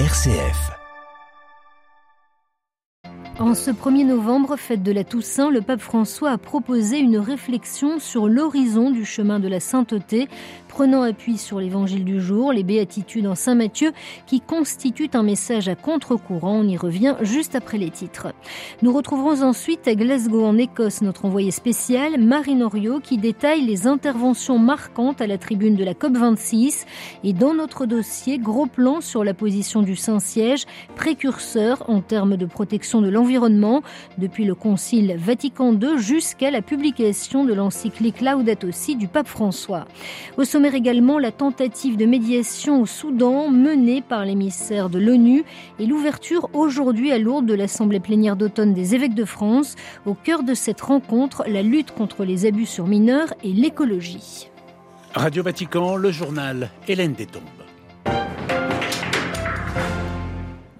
RCF. En ce 1er novembre, fête de la Toussaint, le pape François a proposé une réflexion sur l'horizon du chemin de la sainteté prenant appui sur l'évangile du jour, les béatitudes en Saint Matthieu, qui constituent un message à contre-courant. On y revient juste après les titres. Nous retrouverons ensuite à Glasgow, en Écosse, notre envoyé spécial, Marine Oriot, qui détaille les interventions marquantes à la tribune de la COP26. Et dans notre dossier, gros plan sur la position du Saint-Siège, précurseur en termes de protection de l'environnement, depuis le Concile Vatican II jusqu'à la publication de l'encyclique Laudato Si du pape François. Au également la tentative de médiation au Soudan menée par l'émissaire de l'ONU et l'ouverture aujourd'hui à Lourdes de l'Assemblée plénière d'automne des évêques de France. Au cœur de cette rencontre, la lutte contre les abus sur mineurs et l'écologie. Radio Vatican, le journal Hélène Détombe.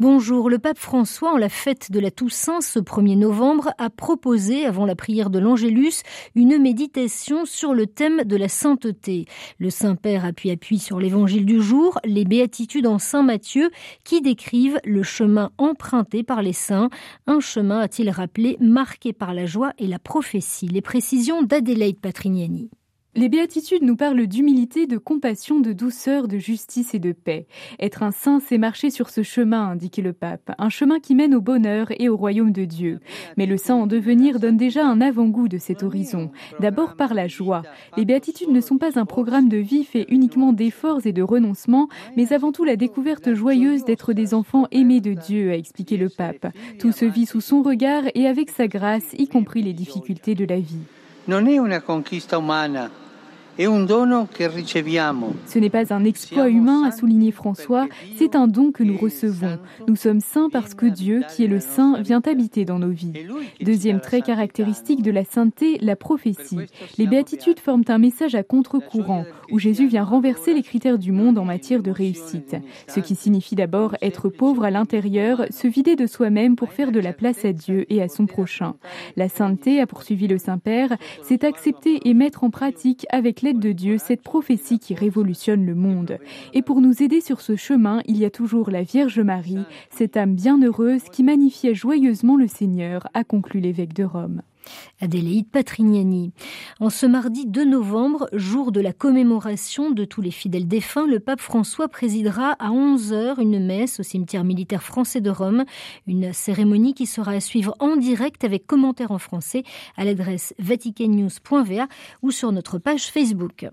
Bonjour, le pape François, en la fête de la Toussaint, ce 1er novembre, a proposé, avant la prière de l'Angélus, une méditation sur le thème de la sainteté. Le Saint-Père appuie appuie sur l'évangile du jour, les béatitudes en Saint Matthieu, qui décrivent le chemin emprunté par les saints, un chemin, a-t-il rappelé, marqué par la joie et la prophétie. Les précisions d'Adélaïde Patrignani. Les béatitudes nous parlent d'humilité, de compassion, de douceur, de justice et de paix. Être un saint, c'est marcher sur ce chemin, indiquait le pape, un chemin qui mène au bonheur et au royaume de Dieu. Mais le saint en devenir donne déjà un avant-goût de cet horizon. D'abord par la joie. Les béatitudes ne sont pas un programme de vie fait uniquement d'efforts et de renoncements, mais avant tout la découverte joyeuse d'être des enfants aimés de Dieu, a expliqué le pape. Tout se vit sous son regard et avec sa grâce, y compris les difficultés de la vie. Non ce n'est pas un exploit humain, a souligné François, c'est un don que nous recevons. Nous sommes saints parce que Dieu, qui est le saint, vient habiter dans nos vies. Deuxième trait caractéristique de la sainteté, la prophétie. Les béatitudes forment un message à contre-courant, où Jésus vient renverser les critères du monde en matière de réussite. Ce qui signifie d'abord être pauvre à l'intérieur, se vider de soi-même pour faire de la place à Dieu et à son prochain. La sainteté, a poursuivi le Saint-Père, c'est accepter et mettre en pratique avec l'aide de Dieu cette prophétie qui révolutionne le monde. Et pour nous aider sur ce chemin, il y a toujours la Vierge Marie, cette âme bienheureuse qui magnifiait joyeusement le Seigneur, a conclu l'évêque de Rome. Adélaïde Patrignani. En ce mardi 2 novembre, jour de la commémoration de tous les fidèles défunts, le pape François présidera à 11h une messe au cimetière militaire français de Rome, une cérémonie qui sera à suivre en direct avec commentaires en français à l'adresse vaticannews.va ou sur notre page Facebook.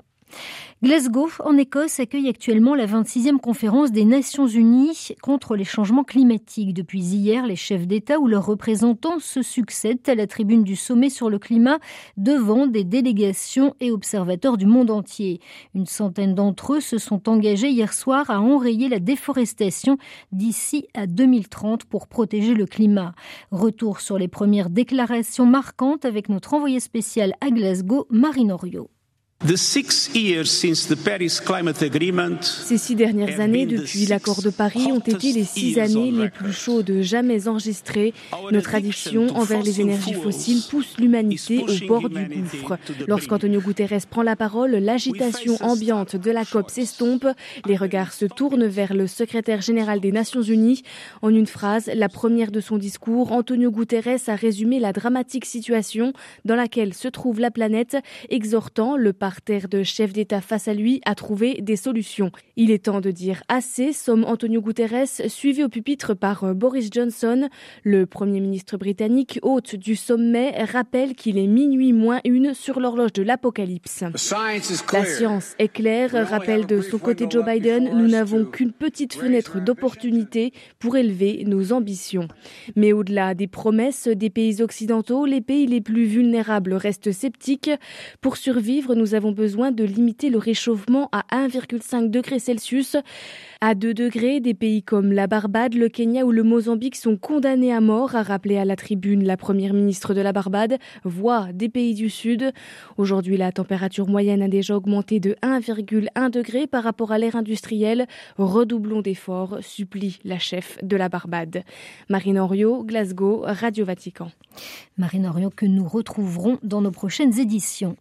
Glasgow, en Écosse, accueille actuellement la 26e conférence des Nations Unies contre les changements climatiques. Depuis hier, les chefs d'État ou leurs représentants se succèdent à la tribune du sommet sur le climat devant des délégations et observateurs du monde entier. Une centaine d'entre eux se sont engagés hier soir à enrayer la déforestation d'ici à 2030 pour protéger le climat. Retour sur les premières déclarations marquantes avec notre envoyé spécial à Glasgow, Marine Oriot. Ces six dernières années, depuis l'accord de Paris, ont été les six années les plus chaudes jamais enregistrées. Notre addiction envers les énergies fossiles pousse l'humanité au bord du gouffre. Lorsqu'Antonio Guterres prend la parole, l'agitation ambiante de la COP s'estompe. Les regards se tournent vers le secrétaire général des Nations Unies. En une phrase, la première de son discours, Antonio Guterres a résumé la dramatique situation dans laquelle se trouve la planète, exhortant le terre de chefs d'État face à lui à trouver des solutions. Il est temps de dire assez, somme Antonio Guterres, suivi au pupitre par euh, Boris Johnson. Le Premier ministre britannique, hôte du sommet, rappelle qu'il est minuit moins une sur l'horloge de l'apocalypse. La science est claire, rappelle de son côté Joe Biden, nous n'avons qu'une petite fenêtre d'opportunité pour élever nos ambitions. Mais au-delà des promesses des pays occidentaux, les pays les plus vulnérables restent sceptiques. Pour survivre, nous avons avons besoin de limiter le réchauffement à 1,5 degré Celsius. À 2 degrés, des pays comme la Barbade, le Kenya ou le Mozambique sont condamnés à mort, a rappelé à la tribune la première ministre de la Barbade, voire des pays du Sud. Aujourd'hui, la température moyenne a déjà augmenté de 1,1 degré par rapport à l'ère industrielle. Redoublons d'efforts, supplie la chef de la Barbade. Marine Henriot, Glasgow, Radio Vatican. Marine Henriot que nous retrouverons dans nos prochaines éditions.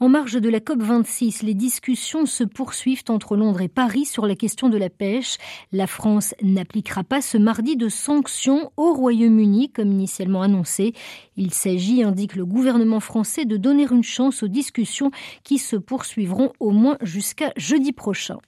En marge de la COP26, les discussions se poursuivent entre Londres et Paris sur la question de la la pêche. La France n'appliquera pas ce mardi de sanctions au Royaume-Uni comme initialement annoncé. Il s'agit, indique le gouvernement français, de donner une chance aux discussions qui se poursuivront au moins jusqu'à jeudi prochain.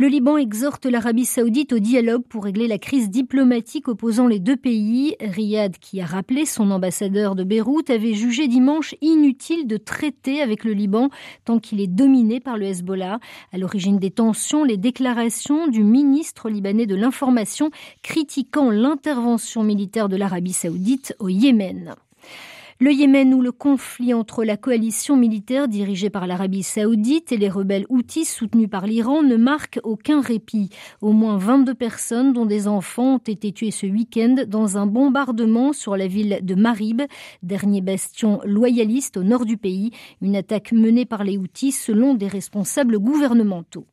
Le Liban exhorte l'Arabie saoudite au dialogue pour régler la crise diplomatique opposant les deux pays. Riyad, qui a rappelé son ambassadeur de Beyrouth, avait jugé dimanche inutile de traiter avec le Liban tant qu'il est dominé par le Hezbollah. À l'origine des tensions, les déclarations du ministre libanais de l'information critiquant l'intervention militaire de l'Arabie saoudite au Yémen. Le Yémen où le conflit entre la coalition militaire dirigée par l'Arabie saoudite et les rebelles houthis soutenus par l'Iran ne marque aucun répit. Au moins 22 personnes, dont des enfants, ont été tuées ce week-end dans un bombardement sur la ville de Marib, dernier bastion loyaliste au nord du pays, une attaque menée par les houthis selon des responsables gouvernementaux.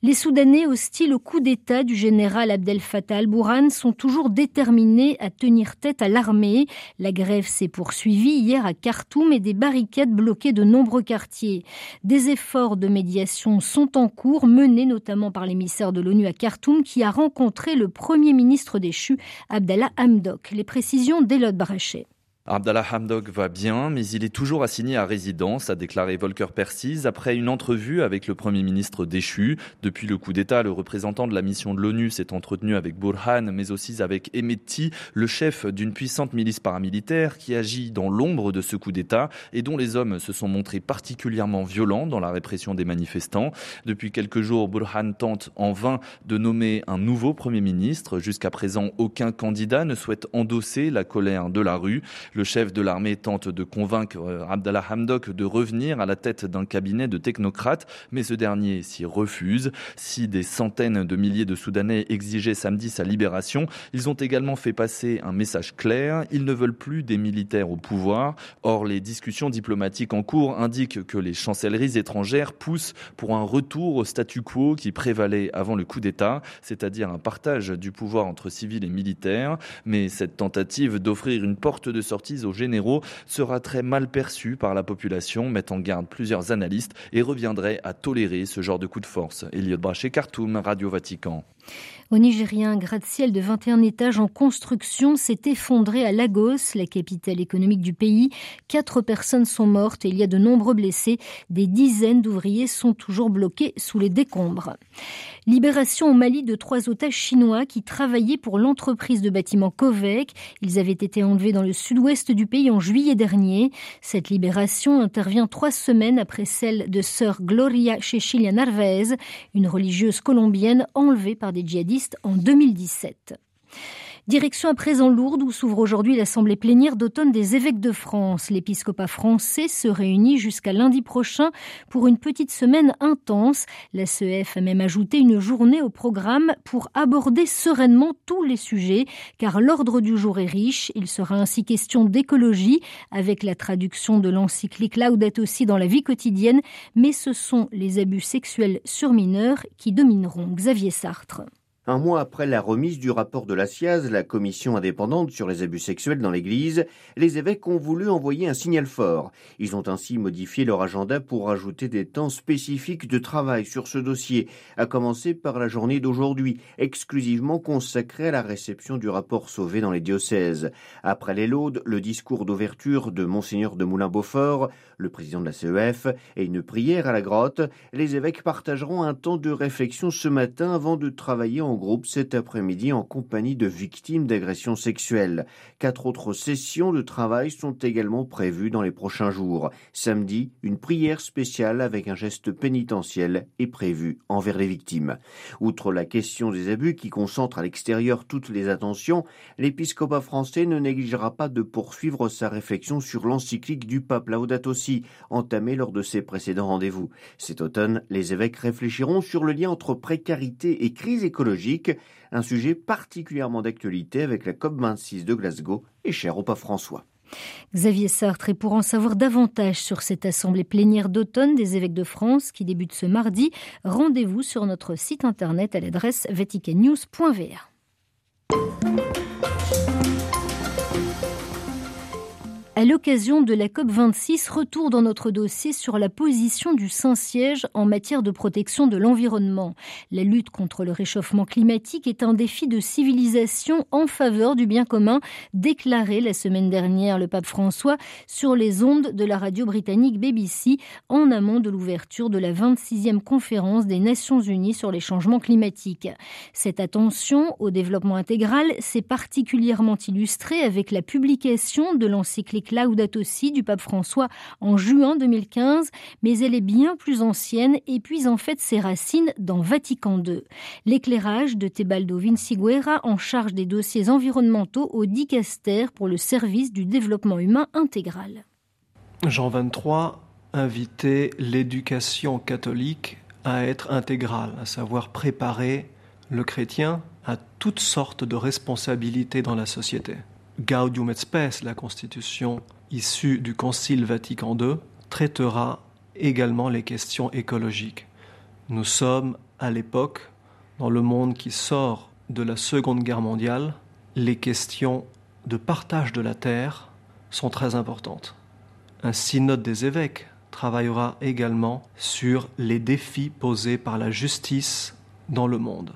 Les Soudanais hostiles au coup d'État du général Abdel Fattah al-Bourhan sont toujours déterminés à tenir tête à l'armée. La grève s'est poursuivie hier à Khartoum et des barricades bloquaient de nombreux quartiers. Des efforts de médiation sont en cours, menés notamment par l'émissaire de l'ONU à Khartoum qui a rencontré le premier ministre déchu, Abdallah Hamdok. Les précisions d'Elod Brachet. Abdallah Hamdok va bien, mais il est toujours assigné à résidence, a déclaré Volker Persis après une entrevue avec le Premier ministre déchu. Depuis le coup d'État, le représentant de la mission de l'ONU s'est entretenu avec Burhan, mais aussi avec Emeti, le chef d'une puissante milice paramilitaire qui agit dans l'ombre de ce coup d'État et dont les hommes se sont montrés particulièrement violents dans la répression des manifestants. Depuis quelques jours, Burhan tente en vain de nommer un nouveau Premier ministre. Jusqu'à présent, aucun candidat ne souhaite endosser la colère de la rue. Le chef de l'armée tente de convaincre euh, Abdallah Hamdok de revenir à la tête d'un cabinet de technocrates, mais ce dernier s'y refuse. Si des centaines de milliers de Soudanais exigeaient samedi sa libération, ils ont également fait passer un message clair. Ils ne veulent plus des militaires au pouvoir. Or, les discussions diplomatiques en cours indiquent que les chancelleries étrangères poussent pour un retour au statu quo qui prévalait avant le coup d'État, c'est-à-dire un partage du pouvoir entre civils et militaires. Mais cette tentative d'offrir une porte de sortie aux généraux sera très mal perçue par la population, met en garde plusieurs analystes et reviendrait à tolérer ce genre de coup de force. Elliot Brachet, Khartoum, Radio Vatican. Au Nigeria, un gratte-ciel de 21 étages en construction s'est effondré à Lagos, la capitale économique du pays. Quatre personnes sont mortes et il y a de nombreux blessés. Des dizaines d'ouvriers sont toujours bloqués sous les décombres. Libération au Mali de trois otages chinois qui travaillaient pour l'entreprise de bâtiments Covec. Ils avaient été enlevés dans le sud-ouest du pays en juillet dernier. Cette libération intervient trois semaines après celle de sœur Gloria Cecilia Narvaez, une religieuse colombienne enlevée par des djihadistes en 2017. Direction à présent Lourdes où s'ouvre aujourd'hui l'assemblée plénière d'automne des évêques de France. L'épiscopat français se réunit jusqu'à lundi prochain pour une petite semaine intense. La CEF a même ajouté une journée au programme pour aborder sereinement tous les sujets car l'ordre du jour est riche. Il sera ainsi question d'écologie avec la traduction de l'encyclique Laudato aussi dans la vie quotidienne, mais ce sont les abus sexuels sur mineurs qui domineront. Xavier Sartre. Un mois après la remise du rapport de la SIAZ, la commission indépendante sur les abus sexuels dans l'Église, les évêques ont voulu envoyer un signal fort. Ils ont ainsi modifié leur agenda pour ajouter des temps spécifiques de travail sur ce dossier, à commencer par la journée d'aujourd'hui, exclusivement consacrée à la réception du rapport sauvé dans les diocèses. Après les laudes, le discours d'ouverture de Monseigneur de Moulin-Beaufort, le président de la CEF, et une prière à la grotte, les évêques partageront un temps de réflexion ce matin avant de travailler en groupe cet après-midi en compagnie de victimes d'agressions sexuelles. Quatre autres sessions de travail sont également prévues dans les prochains jours. Samedi, une prière spéciale avec un geste pénitentiel est prévue envers les victimes. Outre la question des abus qui concentre à l'extérieur toutes les attentions, l'épiscopat français ne négligera pas de poursuivre sa réflexion sur l'encyclique du pape Laudato Si, entamée lors de ses précédents rendez-vous. Cet automne, les évêques réfléchiront sur le lien entre précarité et crise écologique un sujet particulièrement d'actualité avec la COP26 de Glasgow et cher au pape François. Xavier Sartre, et pour en savoir davantage sur cette assemblée plénière d'automne des évêques de France qui débute ce mardi, rendez-vous sur notre site internet à l'adresse vaticannews.va. À l'occasion de la COP26, retour dans notre dossier sur la position du Saint-Siège en matière de protection de l'environnement. La lutte contre le réchauffement climatique est un défi de civilisation en faveur du bien commun, déclaré la semaine dernière le pape François sur les ondes de la radio britannique BBC en amont de l'ouverture de la 26e conférence des Nations Unies sur les changements climatiques. Cette attention au développement intégral s'est particulièrement illustrée avec la publication de l'encyclique Laudato Si du pape François en juin 2015, mais elle est bien plus ancienne et puise en fait ses racines dans Vatican II. L'éclairage de Tebaldo Vinciguerra en charge des dossiers environnementaux au Dicaster pour le service du développement humain intégral. Jean 23 invitait l'éducation catholique à être intégrale, à savoir préparer le chrétien à toutes sortes de responsabilités dans la société. Gaudium et Spes, la constitution issue du Concile Vatican II, traitera également les questions écologiques. Nous sommes à l'époque, dans le monde qui sort de la Seconde Guerre mondiale, les questions de partage de la terre sont très importantes. Un synode des évêques travaillera également sur les défis posés par la justice dans le monde.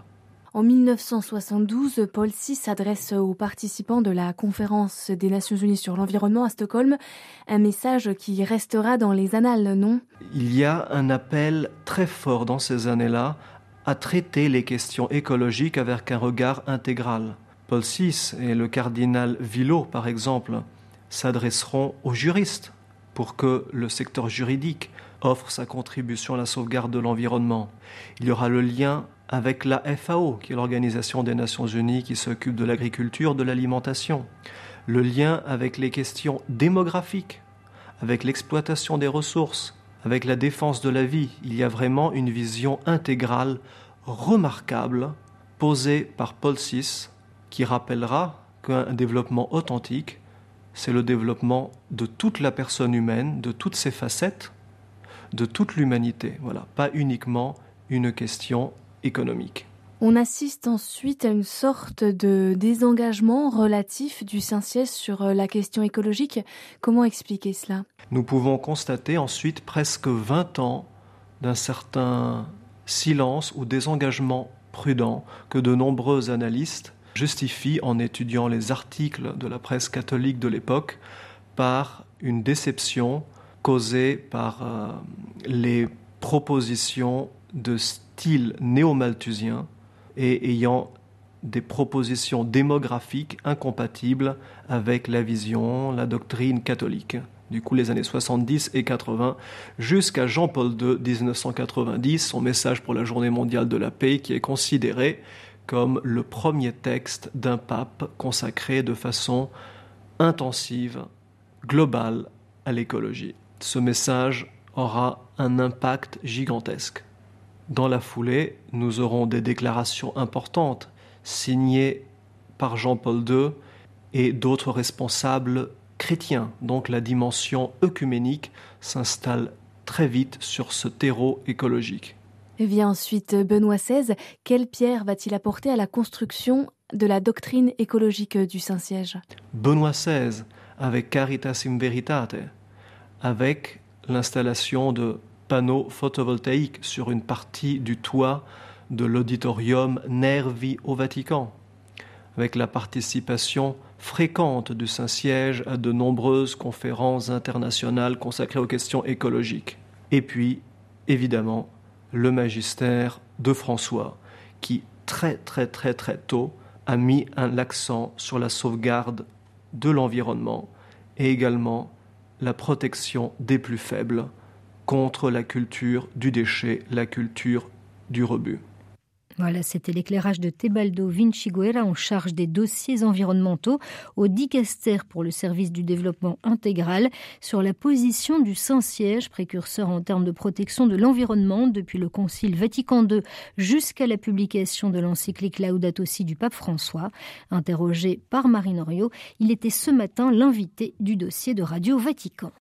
En 1972, Paul VI s'adresse aux participants de la conférence des Nations Unies sur l'environnement à Stockholm, un message qui restera dans les annales, non? Il y a un appel très fort dans ces années-là à traiter les questions écologiques avec un regard intégral. Paul VI et le cardinal Villot, par exemple, s'adresseront aux juristes pour que le secteur juridique offre sa contribution à la sauvegarde de l'environnement. Il y aura le lien avec la FAO, qui est l'Organisation des Nations Unies qui s'occupe de l'agriculture, de l'alimentation, le lien avec les questions démographiques, avec l'exploitation des ressources, avec la défense de la vie. Il y a vraiment une vision intégrale remarquable posée par Paul VI qui rappellera qu'un développement authentique, c'est le développement de toute la personne humaine, de toutes ses facettes, de toute l'humanité. Voilà, pas uniquement une question économique. On assiste ensuite à une sorte de désengagement relatif du Saint-Siège sur euh, la question écologique. Comment expliquer cela? Nous pouvons constater ensuite presque 20 ans d'un certain silence ou désengagement prudent que de nombreux analystes justifient en étudiant les articles de la presse catholique de l'époque par une déception causée par euh, les propositions de style néo-malthusien et ayant des propositions démographiques incompatibles avec la vision, la doctrine catholique. Du coup, les années 70 et 80, jusqu'à Jean-Paul II, 1990, son message pour la Journée mondiale de la paix, qui est considéré comme le premier texte d'un pape consacré de façon intensive, globale à l'écologie. Ce message aura un impact gigantesque. Dans la foulée, nous aurons des déclarations importantes signées par Jean-Paul II et d'autres responsables chrétiens. Donc la dimension œcuménique s'installe très vite sur ce terreau écologique. Et vient ensuite Benoît XVI. Quelle pierre va-t-il apporter à la construction de la doctrine écologique du Saint-Siège? Benoît XVI, avec Caritas in Veritate, avec l'installation de panneaux photovoltaïques sur une partie du toit de l'auditorium Nervi au Vatican, avec la participation fréquente du Saint-Siège à de nombreuses conférences internationales consacrées aux questions écologiques. Et puis, évidemment, le magistère de François, qui très très très très tôt a mis un accent sur la sauvegarde de l'environnement et également la protection des plus faibles contre la culture du déchet, la culture du rebut. Voilà, c'était l'éclairage de Tebaldo Vinciguera en charge des dossiers environnementaux au Dicaster pour le service du développement intégral sur la position du Saint-Siège, précurseur en termes de protection de l'environnement depuis le Concile Vatican II jusqu'à la publication de l'encyclique Laudato Si du pape François. Interrogé par Marine il était ce matin l'invité du dossier de Radio Vatican.